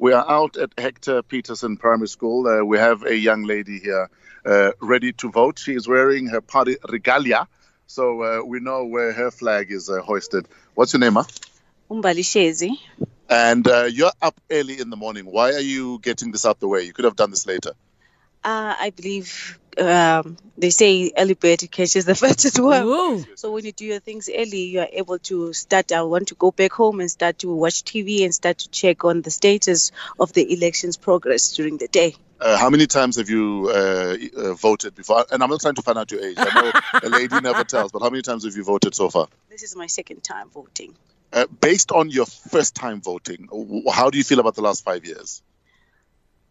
We are out at Hector Pieterson Primary School. Uh, we have a young lady here uh, ready to vote. She is wearing her party regalia, so uh, we know where her flag is uh, hoisted. What's your name, ma? Umbali Shezi. And uh, you're up early in the morning. Why are you getting this out the way? You could have done this later. Uh, I believe um, they say early bird catches the first worm. Whoa. So when you do your things early, you are able to start. I want to go back home and start to watch TV and start to check on the status of the elections progress during the day. Uh, how many times have you uh, uh, voted before? And I'm not trying to find out your age. I know a lady never tells, but how many times have you voted so far? This is my second time voting. Uh, based on your first time voting, how do you feel about the last five years?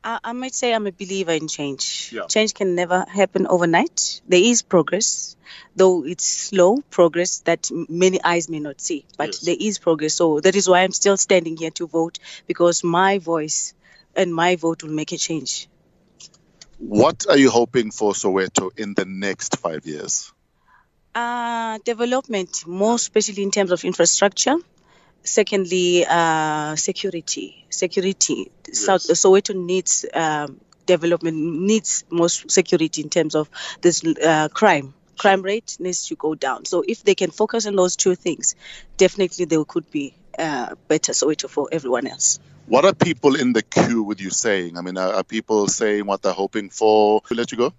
I, I might say I'm a believer in change. Yeah. Change can never happen overnight. There is progress, though it's slow progress that many eyes may not see. But Yes. there is progress. So that is why I'm still standing here to vote because my voice and my vote will make a change. What are you hoping for Soweto in the next five years? Uh, development, more especially in terms of infrastructure. Secondly, uh, security. Security. South Soweto needs um, development, needs more security in terms of this uh, crime. Crime rate needs to go down. So if they can focus on those two things, definitely there could be uh, better Soweto for everyone else. What are people in the queue with you saying? I mean, are, are people saying what they're hoping for? We'll let you go.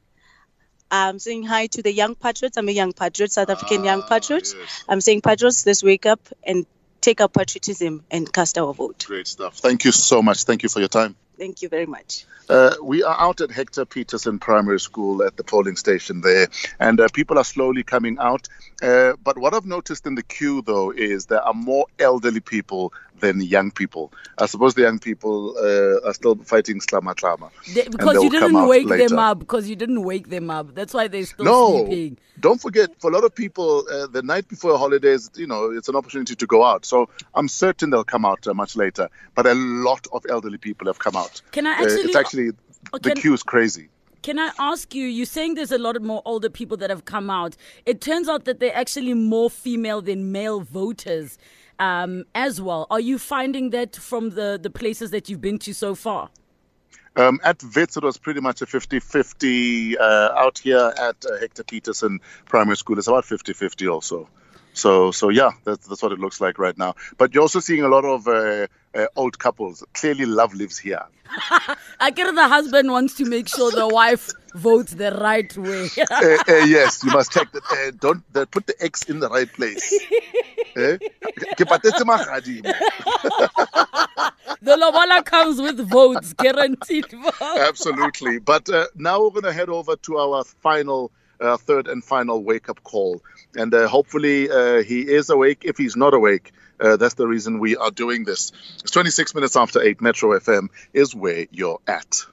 I'm saying hi to the young patriots. I'm a young patriot, South African young Ah, patriot. yes. I'm saying patriots, let's wake up and take our patriotism and cast our vote. Great stuff. Thank you so much. Thank you for your time. Thank you very much. Uh, we are out at Hector Pieterson Primary School at the polling station there, and uh, people are slowly coming out. Uh, but what I've noticed in the queue, though, is there are more elderly people than young people. I suppose the young people uh, are still fighting slama slama. Because you didn't wake later. them up. Because you didn't wake them up. That's why they're still No, sleeping. don't forget, for a lot of people, uh, the night before holidays, you know, it's an opportunity to go out. So I'm certain they'll come out uh, much later. But a lot of elderly people have come out. Can I Uh, actually? it's actually, the can- queue is crazy. Can I ask you? You're saying there's a lot of more older people that have come out. It turns out that they're actually more female than male voters um, as well. Are you finding that from the, the places that you've been to so far? Um, at Wits, it was pretty much a 50 50. Uh, out here at uh, Hector Pieterson Primary School, it's about 50 50 also. So, so yeah, that's, that's what it looks like right now. But you're also seeing a lot of uh, uh, old couples. Clearly, love lives here. I get the husband wants to make sure the wife votes the right way. uh, uh, yes, you must check that. Uh, don't put the X in the right place. Eh? Ke patetse magadi mo. the lobola comes with votes, guaranteed votes. Absolutely. But uh, now we're going to head over to our final, third and final wake up call. And uh, hopefully uh, he is awake. If he's not awake, uh, that's the reason we are doing this. It's 26 minutes after 8. Metro FM is where you're at.